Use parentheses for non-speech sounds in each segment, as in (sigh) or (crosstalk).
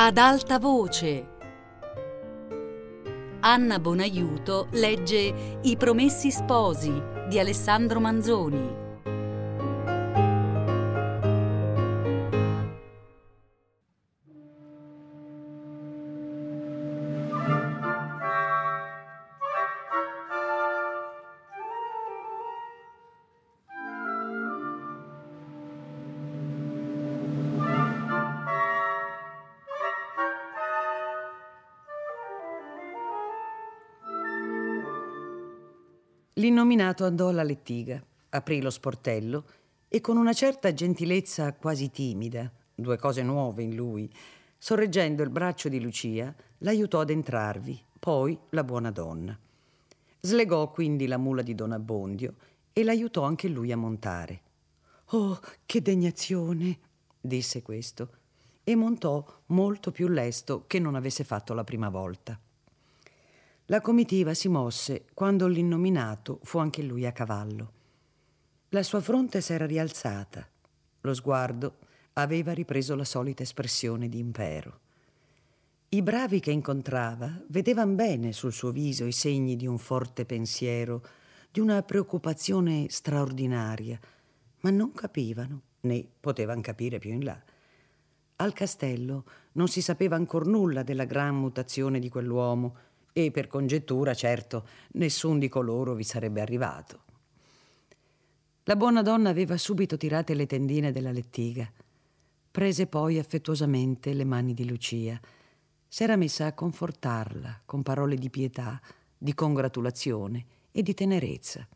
Ad alta voce. Anna Bonaiuto legge I Promessi Sposi di Alessandro Manzoni. L'innominato andò alla lettiga, aprì lo sportello e con una certa gentilezza quasi timida, due cose nuove in lui, sorreggendo il braccio di Lucia, l'aiutò ad entrarvi, poi la buona donna. Slegò quindi la mula di Don Abbondio e l'aiutò anche lui a montare. Oh, che degnazione! disse questo, e montò molto più lesto che non avesse fatto la prima volta. La comitiva si mosse quando l'innominato fu anche lui a cavallo. La sua fronte s'era rialzata, lo sguardo aveva ripreso la solita espressione di impero. I bravi che incontrava vedevan bene sul suo viso i segni di un forte pensiero, di una preoccupazione straordinaria, ma non capivano, né potevano capire più in là. Al castello non si sapeva ancor nulla della gran mutazione di quell'uomo, e per congettura, certo, nessun di coloro vi sarebbe arrivato. La buona donna aveva subito tirate le tendine della lettiga. Prese poi affettuosamente le mani di Lucia. S'era messa a confortarla con parole di pietà, di congratulazione e di tenerezza.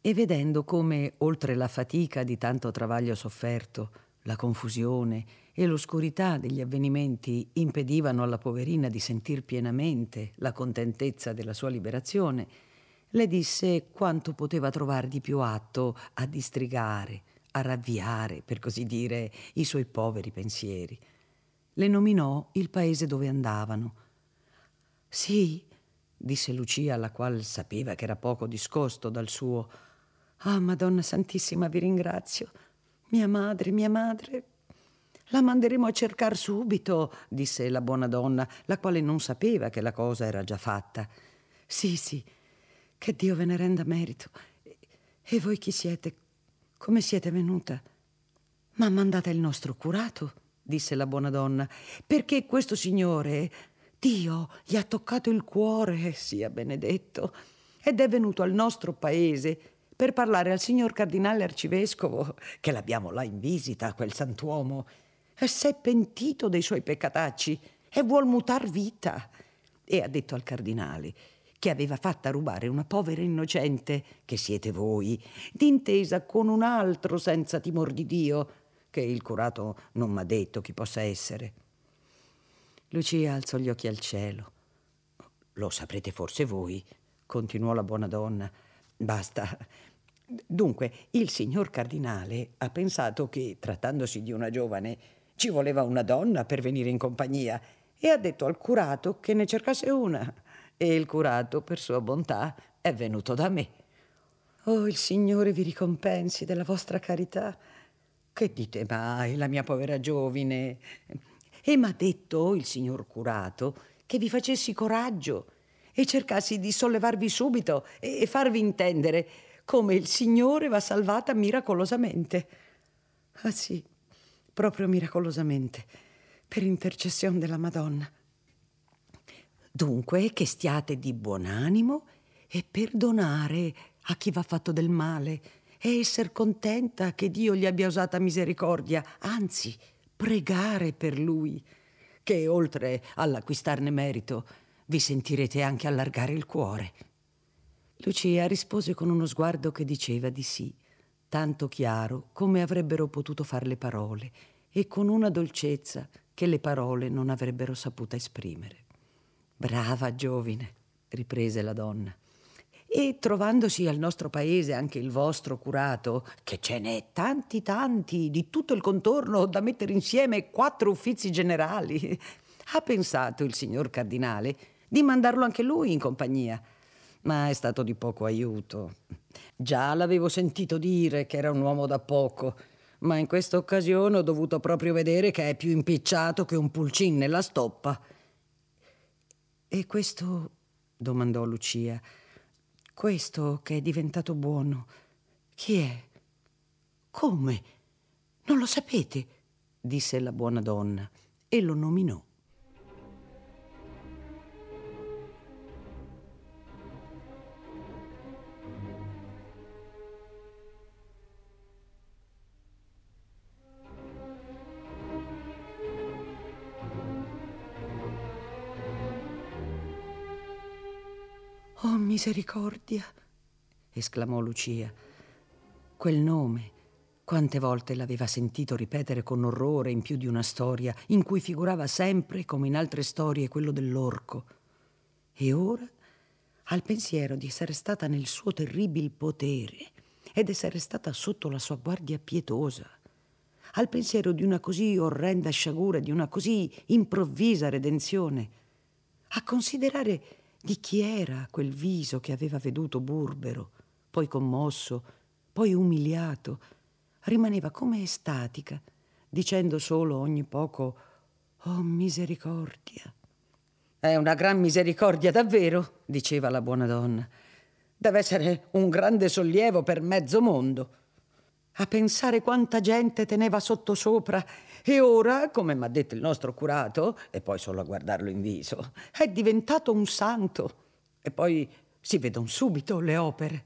E vedendo come, oltre la fatica di tanto travaglio sofferto, la confusione e l'oscurità degli avvenimenti impedivano alla poverina di sentir pienamente la contentezza della sua liberazione, le disse quanto poteva trovare di più atto a distrigare, a ravviare, per così dire, i suoi poveri pensieri. Le nominò il paese dove andavano. Sì, disse Lucia, la quale sapeva che era poco discosto dal suo. Ah, Madonna Santissima, vi ringrazio. Mia madre, mia madre, la manderemo a cercare subito, disse la buona donna, la quale non sapeva che la cosa era già fatta. Sì, sì, che Dio ve ne renda merito. E voi chi siete? Come siete venuta? Ma mandate il nostro curato, disse la buona donna, perché questo signore, Dio, gli ha toccato il cuore, sia benedetto, ed è venuto al nostro paese per parlare al signor cardinale arcivescovo, che l'abbiamo là in visita, quel santuomo, e s'è pentito dei suoi peccatacci e vuol mutar vita. E ha detto al cardinale che aveva fatta rubare una povera innocente, che siete voi, d'intesa con un altro senza timor di Dio, che il curato non m'ha detto chi possa essere. Lucia alzò gli occhi al cielo. Lo saprete forse voi, continuò la buona donna. Basta. Dunque, il signor cardinale ha pensato che, trattandosi di una giovane, ci voleva una donna per venire in compagnia e ha detto al curato che ne cercasse una. E il curato, per sua bontà, è venuto da me. Oh, il Signore vi ricompensi della vostra carità. Che dite mai, la mia povera giovine? E m'ha detto il signor curato che vi facessi coraggio e cercassi di sollevarvi subito e farvi intendere come il Signore va salvata miracolosamente. Ah sì, proprio miracolosamente, per intercessione della Madonna. Dunque che stiate di buon animo e perdonare a chi va fatto del male e essere contenta che Dio gli abbia usata misericordia, anzi pregare per lui, che oltre all'acquistarne merito vi sentirete anche allargare il cuore. Lucia rispose con uno sguardo che diceva di sì tanto chiaro come avrebbero potuto far le parole e con una dolcezza che le parole non avrebbero saputo esprimere. Brava giovine, riprese la donna. E trovandosi al nostro paese anche il vostro curato, che ce n'è tanti tanti di tutto il contorno da mettere insieme quattro uffizi generali, (laughs) ha pensato il signor cardinale di mandarlo anche lui in compagnia ma è stato di poco aiuto. Già l'avevo sentito dire che era un uomo da poco, ma in questa occasione ho dovuto proprio vedere che è più impicciato che un pulcin nella stoppa. E questo, domandò Lucia, questo che è diventato buono, chi è? Come? Non lo sapete? disse la buona donna e lo nominò. Misericordia! esclamò Lucia. Quel nome, quante volte l'aveva sentito ripetere con orrore in più di una storia, in cui figurava sempre, come in altre storie, quello dell'orco. E ora, al pensiero di essere stata nel suo terribile potere ed essere stata sotto la sua guardia pietosa, al pensiero di una così orrenda sciagura, di una così improvvisa redenzione, a considerare di chi era quel viso che aveva veduto burbero, poi commosso, poi umiliato. Rimaneva come estatica, dicendo solo ogni poco Oh misericordia. È una gran misericordia davvero, diceva la buona donna. Deve essere un grande sollievo per mezzo mondo. A pensare quanta gente teneva sottosopra e ora, come mi ha detto il nostro curato, e poi solo a guardarlo in viso, è diventato un santo. E poi si vedono subito le opere.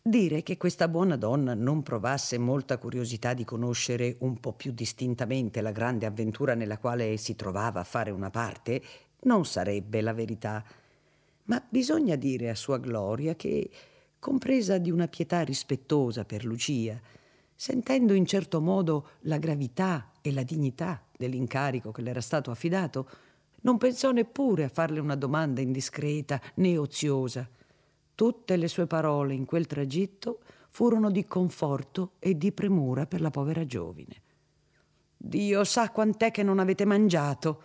Dire che questa buona donna non provasse molta curiosità di conoscere un po' più distintamente la grande avventura nella quale si trovava a fare una parte non sarebbe la verità. Ma bisogna dire a sua gloria che, compresa di una pietà rispettosa per Lucia, sentendo in certo modo la gravità e la dignità dell'incarico che le era stato affidato, non pensò neppure a farle una domanda indiscreta né oziosa. Tutte le sue parole in quel tragitto furono di conforto e di premura per la povera giovine. Dio sa quant'è che non avete mangiato.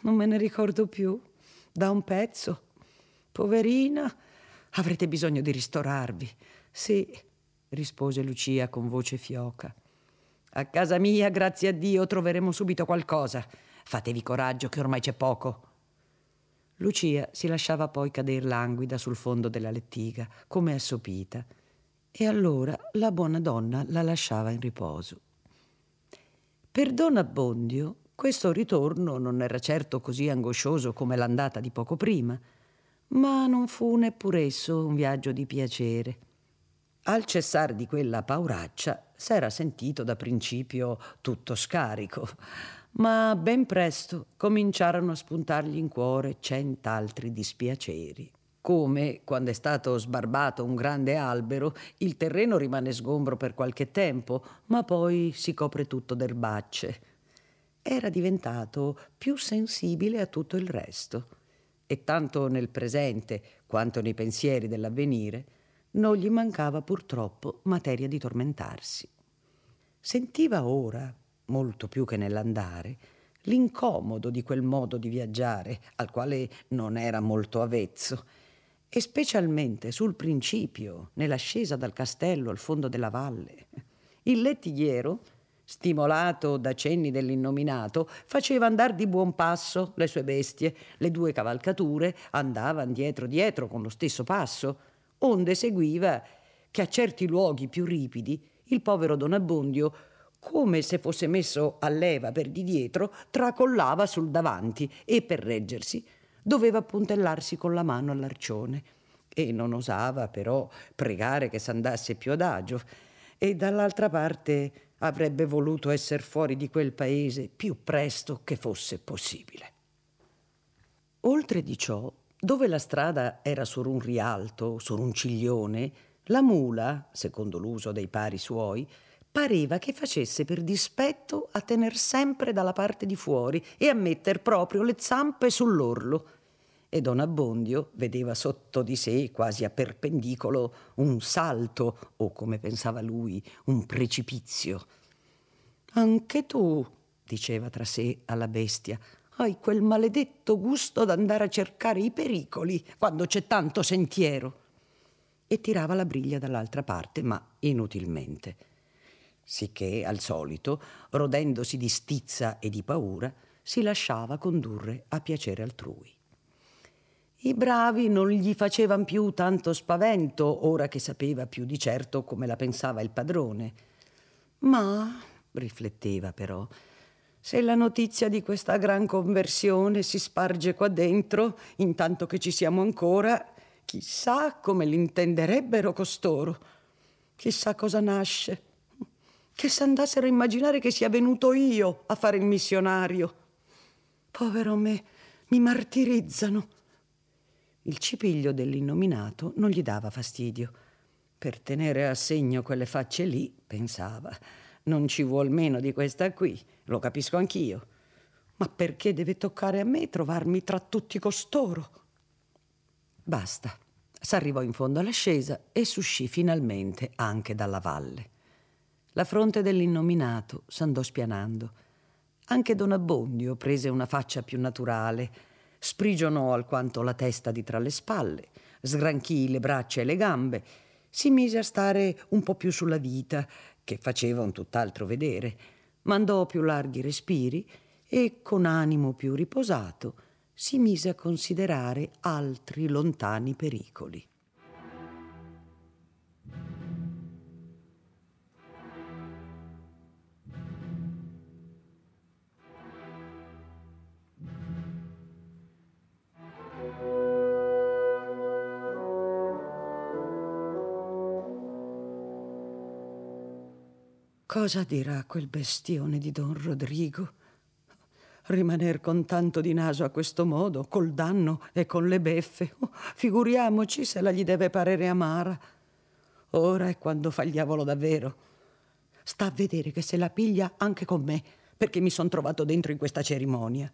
Non me ne ricordo più. Da un pezzo. Poverina, avrete bisogno di ristorarvi. Sì, rispose Lucia con voce fioca. A casa mia, grazie a Dio, troveremo subito qualcosa. Fatevi coraggio che ormai c'è poco. Lucia si lasciava poi cader languida sul fondo della lettiga, come assopita, e allora la buona donna la lasciava in riposo. Per Don Abbondio questo ritorno non era certo così angoscioso come l'andata di poco prima, ma non fu neppur esso un viaggio di piacere. Al cessar di quella pauraccia s'era sentito da principio tutto scarico, ma ben presto cominciarono a spuntargli in cuore cent'altri dispiaceri. Come quando è stato sbarbato un grande albero, il terreno rimane sgombro per qualche tempo, ma poi si copre tutto d'erbacce. Era diventato più sensibile a tutto il resto e tanto nel presente quanto nei pensieri dell'avvenire non gli mancava purtroppo materia di tormentarsi. Sentiva ora, molto più che nell'andare, l'incomodo di quel modo di viaggiare al quale non era molto avvezzo, e specialmente sul principio, nell'ascesa dal castello al fondo della valle. Il lettigliero, stimolato da cenni dell'innominato, faceva andar di buon passo le sue bestie, le due cavalcature andavan dietro dietro con lo stesso passo, onde seguiva che a certi luoghi più ripidi il povero Don Abbondio, come se fosse messo a leva per di dietro, tracollava sul davanti e per reggersi doveva puntellarsi con la mano all'arcione e non osava però pregare che s'andasse più adagio e dall'altra parte avrebbe voluto essere fuori di quel paese più presto che fosse possibile. Oltre di ciò, dove la strada era su un rialto, su un ciglione, la mula, secondo l'uso dei pari suoi, pareva che facesse per dispetto a tener sempre dalla parte di fuori e a metter proprio le zampe sull'orlo. E Don Abbondio vedeva sotto di sé, quasi a perpendicolo, un salto, o come pensava lui, un precipizio. Anche tu, diceva tra sé alla bestia, hai quel maledetto gusto d'andare a cercare i pericoli quando c'è tanto sentiero. E tirava la briglia dall'altra parte, ma inutilmente. sicché al solito, rodendosi di stizza e di paura, si lasciava condurre a piacere altrui. I bravi non gli facevan più tanto spavento, ora che sapeva più di certo come la pensava il padrone. Ma, rifletteva però, se la notizia di questa gran conversione si sparge qua dentro, intanto che ci siamo ancora, chissà come l'intenderebbero costoro. Chissà cosa nasce. Che s'andassero a immaginare che sia venuto io a fare il missionario. Povero me, mi martirizzano. Il cipiglio dell'innominato non gli dava fastidio. Per tenere a segno quelle facce lì, pensava, non ci vuol meno di questa qui, lo capisco anch'io. Ma perché deve toccare a me trovarmi tra tutti costoro? Basta. S'arrivò in fondo all'ascesa e s'uscì finalmente anche dalla valle. La fronte dell'innominato s'andò spianando. Anche Don Abbondio prese una faccia più naturale, sprigionò alquanto la testa di tra le spalle, sgranchì le braccia e le gambe, si mise a stare un po' più sulla vita, che faceva un tutt'altro vedere, mandò più larghi respiri e, con animo più riposato, si mise a considerare altri lontani pericoli. Cosa dirà quel bestione di don Rodrigo? Rimaner con tanto di naso a questo modo, col danno e con le beffe, oh, figuriamoci se la gli deve parere amara. Ora è quando fa il diavolo davvero. Sta a vedere che se la piglia anche con me, perché mi son trovato dentro in questa cerimonia.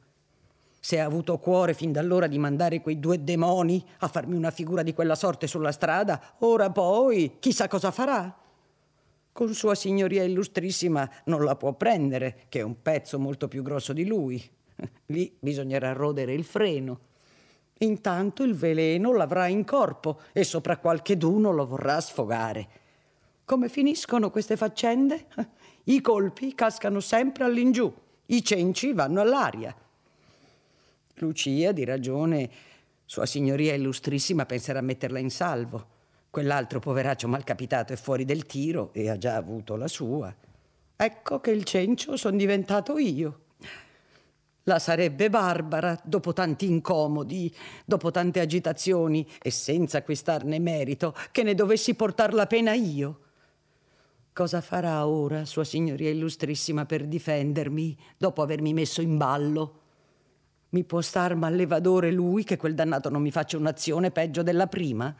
Se ha avuto cuore fin da allora di mandare quei due demoni a farmi una figura di quella sorte sulla strada, ora poi chissà cosa farà con sua signoria illustrissima non la può prendere, che è un pezzo molto più grosso di lui. (laughs) Lì bisognerà rodere il freno. Intanto il veleno l'avrà in corpo e sopra qualche d'uno lo vorrà sfogare. Come finiscono queste faccende? (laughs) I colpi cascano sempre all'ingiù, i cenci vanno all'aria. Lucia, di ragione, Sua Signoria Illustrissima penserà a metterla in salvo. Quell'altro poveraccio malcapitato è fuori del tiro e ha già avuto la sua. Ecco che il cencio sono diventato io. La sarebbe barbara, dopo tanti incomodi, dopo tante agitazioni e senza acquistarne merito, che ne dovessi portar la pena io. Cosa farà ora Sua Signoria Illustrissima per difendermi dopo avermi messo in ballo? Mi può star mallevadore lui che quel dannato non mi faccia un'azione peggio della prima?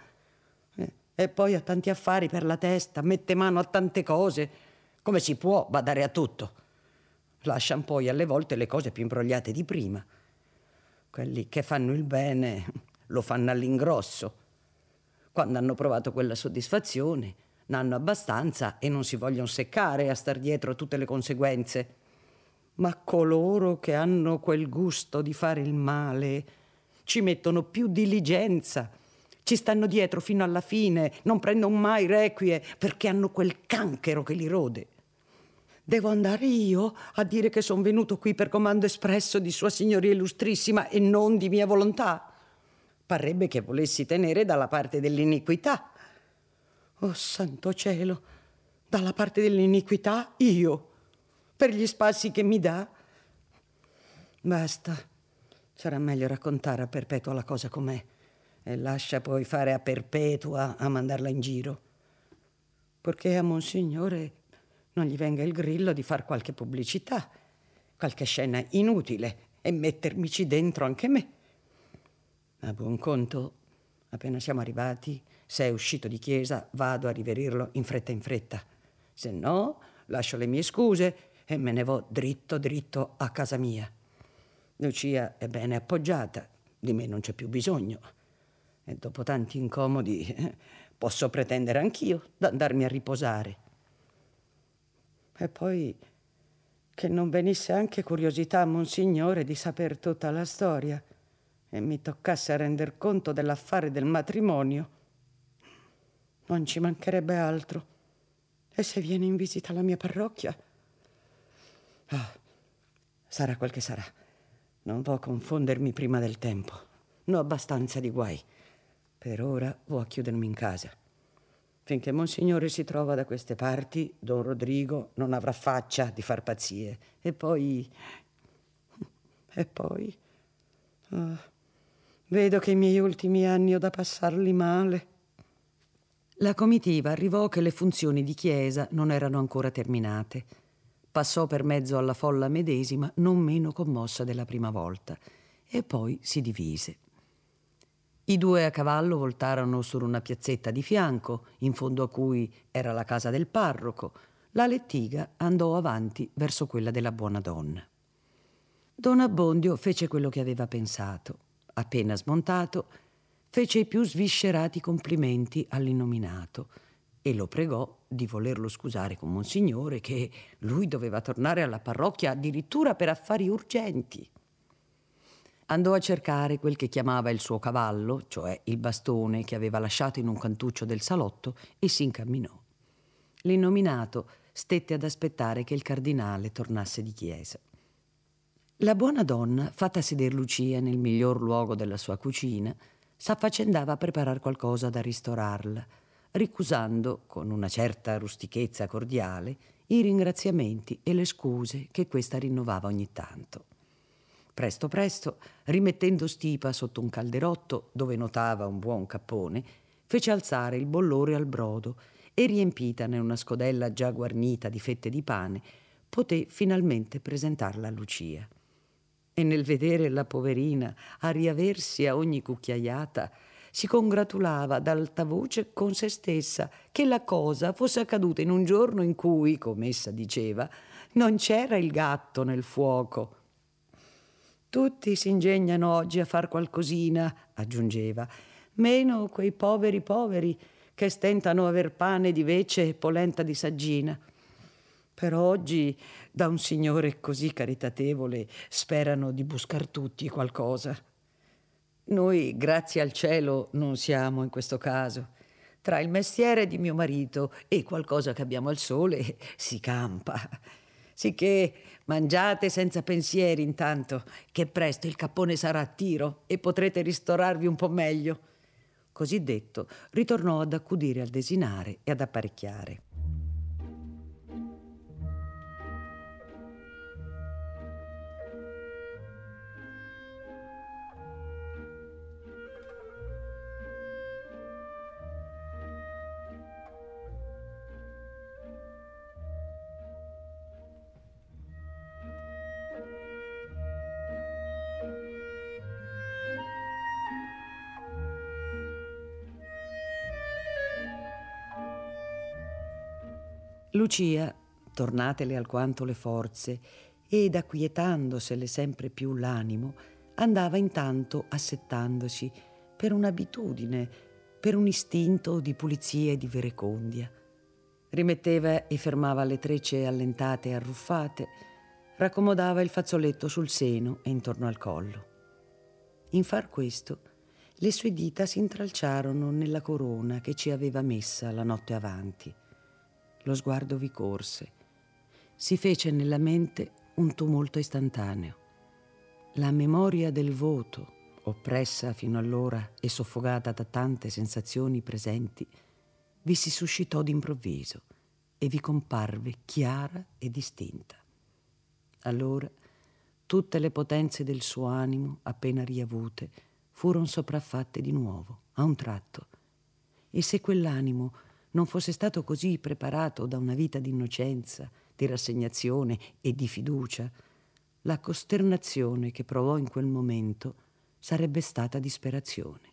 E poi ha tanti affari per la testa, mette mano a tante cose. Come si può badare a tutto? Lasciano poi alle volte le cose più imbrogliate di prima. Quelli che fanno il bene (laughs) lo fanno all'ingrosso. Quando hanno provato quella soddisfazione, ne hanno abbastanza e non si vogliono seccare a star dietro a tutte le conseguenze. Ma coloro che hanno quel gusto di fare il male ci mettono più diligenza ci stanno dietro fino alla fine, non prendono mai requie perché hanno quel canchero che li rode. Devo andare io a dire che sono venuto qui per comando espresso di Sua Signoria Illustrissima e non di mia volontà. Parrebbe che volessi tenere dalla parte dell'iniquità. Oh santo cielo, dalla parte dell'iniquità io, per gli spassi che mi dà. Basta, sarà meglio raccontare a Perpetua la cosa com'è e lascia poi fare a Perpetua a mandarla in giro. Perché a Monsignore non gli venga il grillo di far qualche pubblicità, qualche scena inutile e mettermici dentro anche me. A buon conto, appena siamo arrivati, se è uscito di chiesa, vado a riverirlo in fretta in fretta. Se no, lascio le mie scuse e me ne vo dritto dritto a casa mia. Lucia è bene appoggiata, di me non c'è più bisogno. E dopo tanti incomodi (laughs) posso pretendere anch'io d'andarmi a riposare. E poi che non venisse anche curiosità a Monsignore di saper tutta la storia e mi toccasse a render conto dell'affare del matrimonio. Non ci mancherebbe altro. E se viene in visita alla mia parrocchia? Oh, sarà quel che sarà. Non vo confondermi prima del tempo. Ne ho abbastanza di guai. Per ora vo a chiudermi in casa. Finché Monsignore si trova da queste parti, Don Rodrigo non avrà faccia di far pazzie. E poi... E poi... Oh, vedo che i miei ultimi anni ho da passarli male. La comitiva arrivò che le funzioni di chiesa non erano ancora terminate passò per mezzo alla folla medesima non meno commossa della prima volta e poi si divise. I due a cavallo voltarono su una piazzetta di fianco, in fondo a cui era la casa del parroco. La lettiga andò avanti verso quella della buona donna. Don Abbondio fece quello che aveva pensato. Appena smontato, fece i più sviscerati complimenti all'innominato e lo pregò di volerlo scusare con Monsignore che lui doveva tornare alla parrocchia addirittura per affari urgenti. Andò a cercare quel che chiamava il suo cavallo, cioè il bastone che aveva lasciato in un cantuccio del salotto, e si incamminò. L'innominato stette ad aspettare che il cardinale tornasse di chiesa. La buona donna, fatta seder Lucia nel miglior luogo della sua cucina, s'affaccendava a preparar qualcosa da ristorarla, ricusando, con una certa rustichezza cordiale, i ringraziamenti e le scuse che questa rinnovava ogni tanto. Presto presto, rimettendo stipa sotto un calderotto dove notava un buon cappone, fece alzare il bollore al brodo e riempitane una scodella già guarnita di fette di pane, poté finalmente presentarla a Lucia. E nel vedere la poverina a riaversi a ogni cucchiaiata, si congratulava ad alta voce con se stessa che la cosa fosse accaduta in un giorno in cui, come essa diceva, non c'era il gatto nel fuoco. Tutti si ingegnano oggi a far qualcosina, aggiungeva, meno quei poveri poveri che stentano aver pane di vece e polenta di saggina. Per oggi, da un signore così caritatevole, sperano di buscar tutti qualcosa. Noi, grazie al cielo, non siamo in questo caso. Tra il mestiere di mio marito e qualcosa che abbiamo al sole si campa. Sicché mangiate senza pensieri intanto, che presto il cappone sarà a tiro e potrete ristorarvi un po' meglio. Così detto, ritornò ad accudire al desinare e ad apparecchiare. Lucia, tornatele alquanto le forze ed acquietandosele sempre più l'animo, andava intanto assettandosi per un'abitudine, per un istinto di pulizia e di verecondia. Rimetteva e fermava le trecce allentate e arruffate, raccomodava il fazzoletto sul seno e intorno al collo. In far questo, le sue dita si intralciarono nella corona che ci aveva messa la notte avanti lo sguardo vi corse. Si fece nella mente un tumulto istantaneo. La memoria del voto, oppressa fino allora e soffocata da tante sensazioni presenti, vi si suscitò d'improvviso e vi comparve chiara e distinta. Allora tutte le potenze del suo animo, appena riavute, furono sopraffatte di nuovo, a un tratto. E se quell'animo non fosse stato così preparato da una vita di innocenza, di rassegnazione e di fiducia, la costernazione che provò in quel momento sarebbe stata disperazione.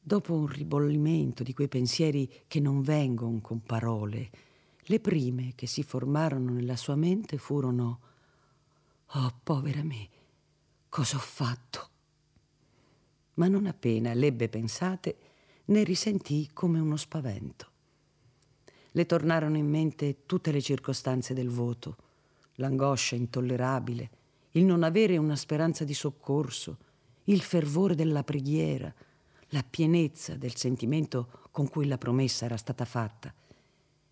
Dopo un ribollimento di quei pensieri che non vengono con parole, le prime che si formarono nella sua mente furono Oh, povera me, cosa ho fatto? Ma non appena l'ebbe pensate, ne risentì come uno spavento. Le tornarono in mente tutte le circostanze del voto, l'angoscia intollerabile, il non avere una speranza di soccorso, il fervore della preghiera, la pienezza del sentimento con cui la promessa era stata fatta.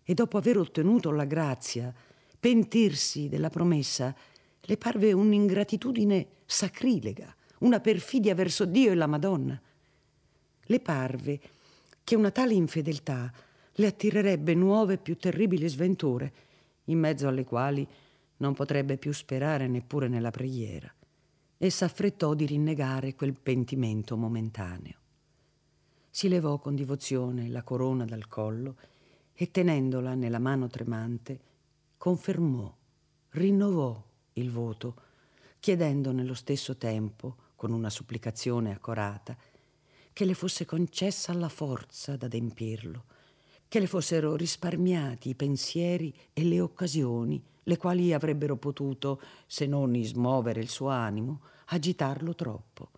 e dopo aver ottenuto la grazia, pentirsi della promessa le parve un'ingratitudine sacrilega, una perfidia verso Dio e la Madonna. Le parve che una tale infedeltà le attirerebbe nuove e più terribili sventure, in mezzo alle quali non potrebbe più sperare neppure nella preghiera, e s'affrettò di rinnegare quel pentimento momentaneo. Si levò con divozione la corona dal collo e tenendola nella mano tremante, confermò, rinnovò il voto, chiedendo nello stesso tempo, con una supplicazione accorata, che le fosse concessa la forza d'adempirlo, che le fossero risparmiati i pensieri e le occasioni, le quali avrebbero potuto, se non smuovere il suo animo, agitarlo troppo.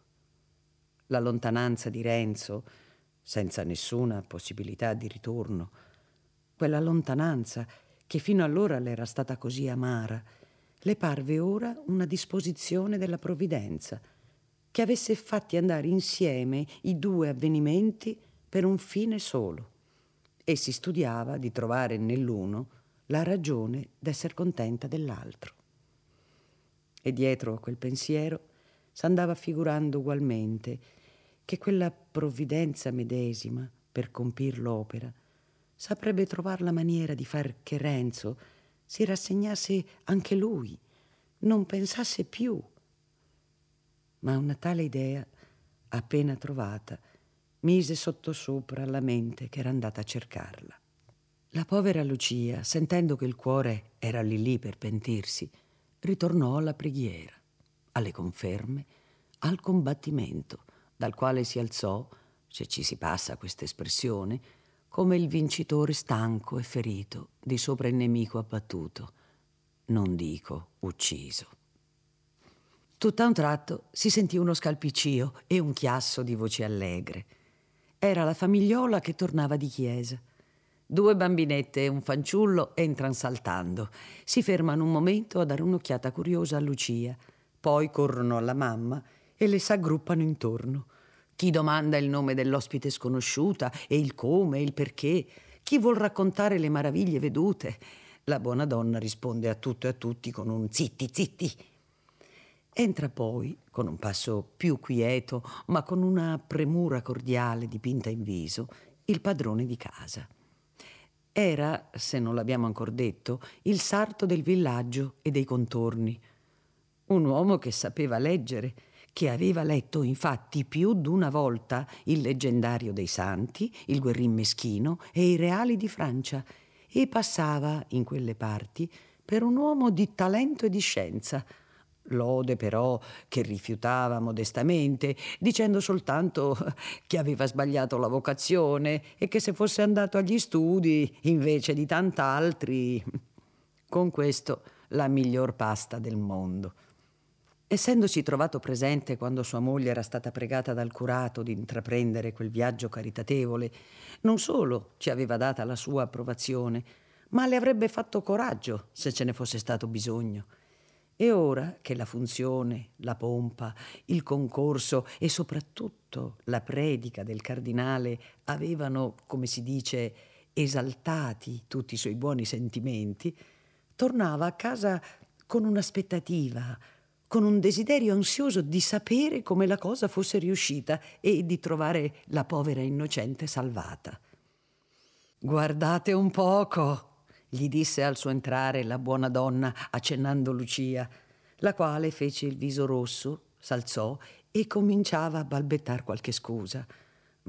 La lontananza di Renzo, senza nessuna possibilità di ritorno, quella lontananza che fino allora le era stata così amara, le parve ora una disposizione della provvidenza, che avesse fatti andare insieme i due avvenimenti per un fine solo, e si studiava di trovare nell'uno la ragione d'essere contenta dell'altro. E dietro a quel pensiero s'andava figurando ugualmente che quella provvidenza medesima, per compir l'opera, saprebbe trovare la maniera di far che Renzo si rassegnasse anche lui, non pensasse più. Ma una tale idea, appena trovata, mise sottosopra la mente che era andata a cercarla. La povera Lucia, sentendo che il cuore era lì lì per pentirsi, ritornò alla preghiera, alle conferme, al combattimento, dal quale si alzò, se ci si passa questa espressione, come il vincitore stanco e ferito di sopra il nemico abbattuto, non dico ucciso. Tutt'a un tratto si sentì uno scalpiccio e un chiasso di voci allegre. Era la famigliola che tornava di chiesa. Due bambinette e un fanciullo entrano saltando. Si fermano un momento a dare un'occhiata curiosa a Lucia, poi corrono alla mamma e le s'aggruppano intorno. Chi domanda il nome dell'ospite sconosciuta e il come e il perché? Chi vuol raccontare le maraviglie vedute? La buona donna risponde a tutto e a tutti con un zitti, zitti. Entra poi, con un passo più quieto, ma con una premura cordiale dipinta in viso, il padrone di casa. Era, se non l'abbiamo ancora detto, il sarto del villaggio e dei contorni. Un uomo che sapeva leggere che aveva letto infatti più d'una volta il leggendario dei santi, il guerrin meschino e i reali di Francia, e passava in quelle parti per un uomo di talento e di scienza, lode però che rifiutava modestamente, dicendo soltanto (laughs) che aveva sbagliato la vocazione e che se fosse andato agli studi invece di tant'altri. (laughs) Con questo la miglior pasta del mondo. Essendosi trovato presente quando sua moglie era stata pregata dal curato di intraprendere quel viaggio caritatevole, non solo ci aveva data la sua approvazione, ma le avrebbe fatto coraggio se ce ne fosse stato bisogno. E ora che la funzione, la pompa, il concorso e soprattutto la predica del cardinale avevano, come si dice, esaltati tutti i suoi buoni sentimenti, tornava a casa con un'aspettativa, con un desiderio ansioso di sapere come la cosa fosse riuscita e di trovare la povera innocente salvata. Guardate un poco, gli disse al suo entrare la buona donna accennando Lucia, la quale fece il viso rosso, s'alzò e cominciava a balbettar qualche scusa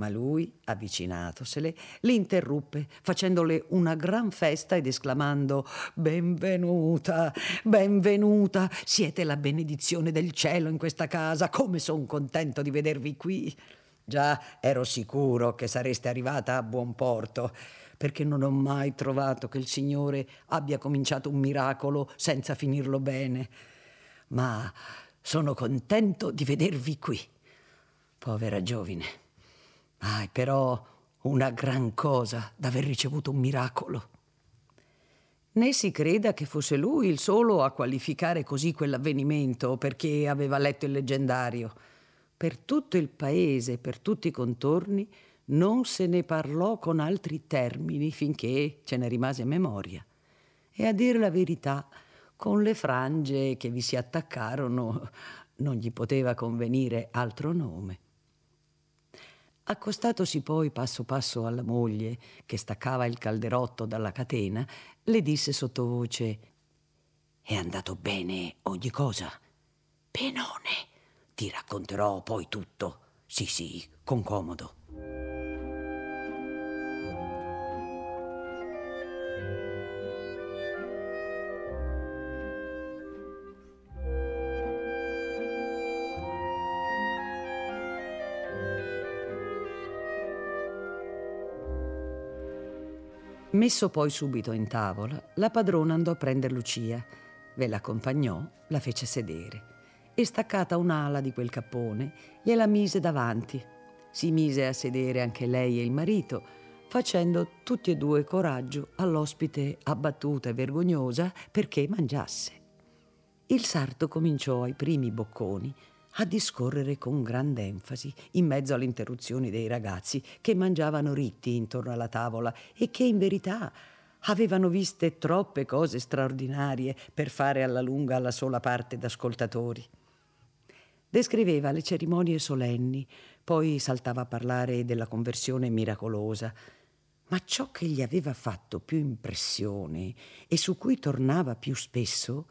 ma lui, avvicinatosele, li interruppe facendole una gran festa ed esclamando Benvenuta, benvenuta, siete la benedizione del cielo in questa casa, come son contento di vedervi qui. Già ero sicuro che sareste arrivata a buon porto, perché non ho mai trovato che il Signore abbia cominciato un miracolo senza finirlo bene. Ma sono contento di vedervi qui. Povera giovine. Ah, però una gran cosa d'aver ricevuto un miracolo. Né si creda che fosse lui il solo a qualificare così quell'avvenimento perché aveva letto il leggendario. Per tutto il paese per tutti i contorni non se ne parlò con altri termini finché ce ne rimase memoria. E a dire la verità, con le frange che vi si attaccarono non gli poteva convenire altro nome. Accostatosi poi passo passo alla moglie, che staccava il calderotto dalla catena, le disse sottovoce: È andato bene ogni cosa? Benone, ti racconterò poi tutto. Sì, sì, con comodo. Messo poi subito in tavola, la padrona andò a prendere Lucia, ve l'accompagnò, la fece sedere e staccata un'ala di quel cappone gliela mise davanti. Si mise a sedere anche lei e il marito, facendo tutti e due coraggio all'ospite abbattuta e vergognosa perché mangiasse. Il sarto cominciò ai primi bocconi a discorrere con grande enfasi in mezzo alle interruzioni dei ragazzi che mangiavano ritti intorno alla tavola e che in verità avevano viste troppe cose straordinarie per fare alla lunga la sola parte d'ascoltatori. Descriveva le cerimonie solenni, poi saltava a parlare della conversione miracolosa, ma ciò che gli aveva fatto più impressione e su cui tornava più spesso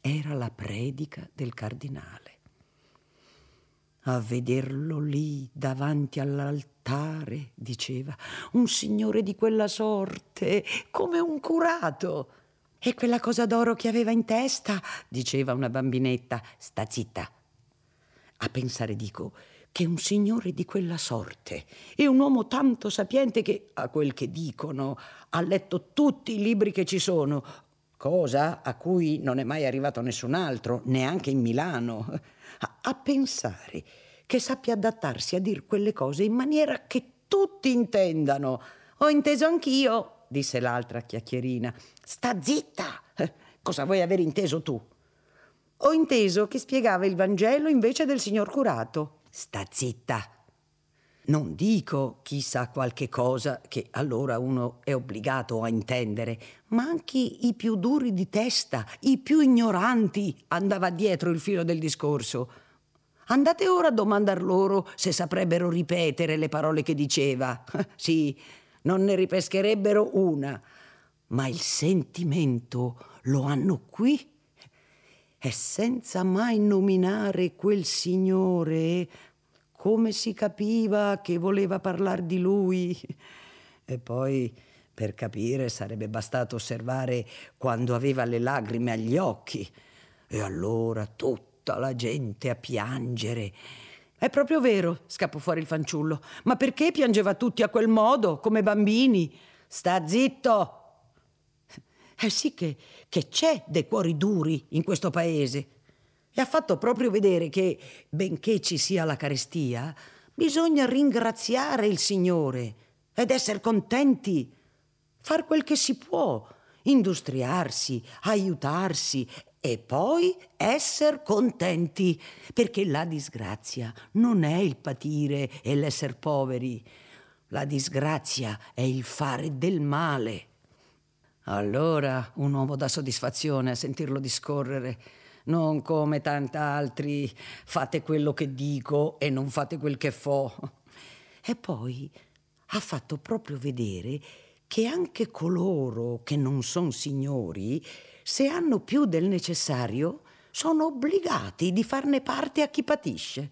era la predica del cardinale a vederlo lì davanti all'altare, diceva, un signore di quella sorte, come un curato. E quella cosa d'oro che aveva in testa, diceva una bambinetta, sta zitta. A pensare, dico, che un signore di quella sorte e un uomo tanto sapiente che, a quel che dicono, ha letto tutti i libri che ci sono, cosa a cui non è mai arrivato nessun altro, neanche in Milano a, a pensare che sappia adattarsi a dir quelle cose in maniera che tutti intendano. Ho inteso anch'io, disse l'altra chiacchierina. Sta zitta! Eh, cosa vuoi aver inteso tu? Ho inteso che spiegava il Vangelo invece del signor curato. Sta zitta! Non dico chi sa qualche cosa che allora uno è obbligato a intendere, ma anche i più duri di testa, i più ignoranti andava dietro il filo del discorso. Andate ora a domandar loro se saprebbero ripetere le parole che diceva. (laughs) sì, non ne ripescherebbero una, ma il sentimento lo hanno qui. E senza mai nominare quel signore, come si capiva che voleva parlare di lui? E poi, per capire, sarebbe bastato osservare quando aveva le lagrime agli occhi. E allora tutta la gente a piangere. È proprio vero, scappò fuori il fanciullo. Ma perché piangeva tutti a quel modo, come bambini? Sta zitto! Eh sì che, che c'è dei cuori duri in questo paese e ha fatto proprio vedere che, benché ci sia la carestia, bisogna ringraziare il Signore ed essere contenti, far quel che si può, industriarsi, aiutarsi e poi essere contenti, perché la disgrazia non è il patire e l'essere poveri, la disgrazia è il fare del male. Allora un uomo dà soddisfazione a sentirlo discorrere non come tant'altri fate quello che dico e non fate quel che fo. E poi ha fatto proprio vedere che anche coloro che non sono signori, se hanno più del necessario, sono obbligati di farne parte a chi patisce.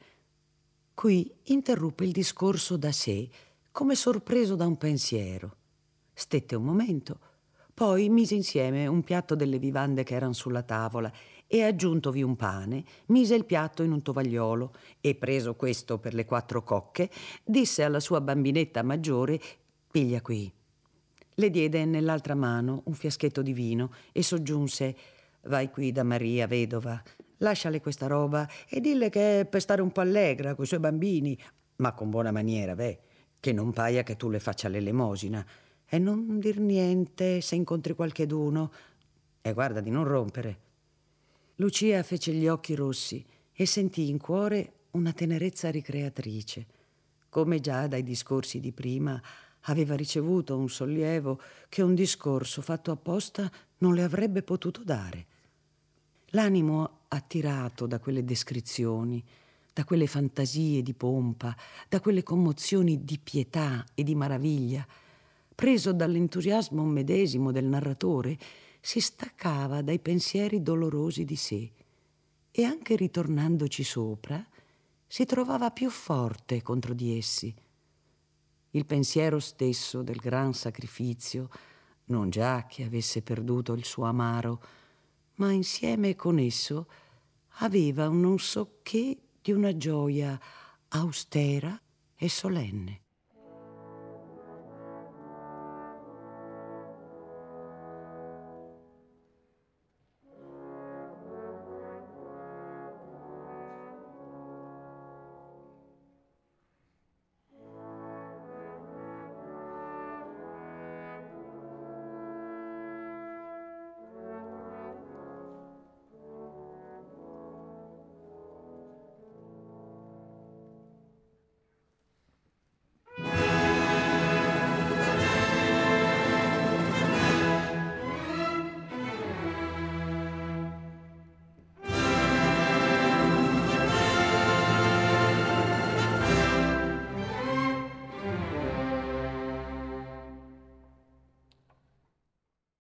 Qui interruppe il discorso da sé, come sorpreso da un pensiero. Stette un momento, poi mise insieme un piatto delle vivande che erano sulla tavola e aggiuntovi un pane, mise il piatto in un tovagliolo e, preso questo per le quattro cocche, disse alla sua bambinetta maggiore Piglia qui. Le diede nell'altra mano un fiaschetto di vino e soggiunse Vai qui da Maria, vedova, lasciale questa roba e dille che è per stare un po' allegra coi suoi bambini, ma con buona maniera, beh, che non paia che tu le faccia l'elemosina. E non dir niente se incontri qualcheduno. E guarda di non rompere. Lucia fece gli occhi rossi e sentì in cuore una tenerezza ricreatrice, come già dai discorsi di prima aveva ricevuto un sollievo che un discorso fatto apposta non le avrebbe potuto dare. L'animo attirato da quelle descrizioni, da quelle fantasie di pompa, da quelle commozioni di pietà e di maraviglia, preso dall'entusiasmo medesimo del narratore, si staccava dai pensieri dolorosi di sé e anche ritornandoci sopra si trovava più forte contro di essi. Il pensiero stesso del gran sacrificio, non già che avesse perduto il suo amaro, ma insieme con esso aveva un non so che di una gioia austera e solenne.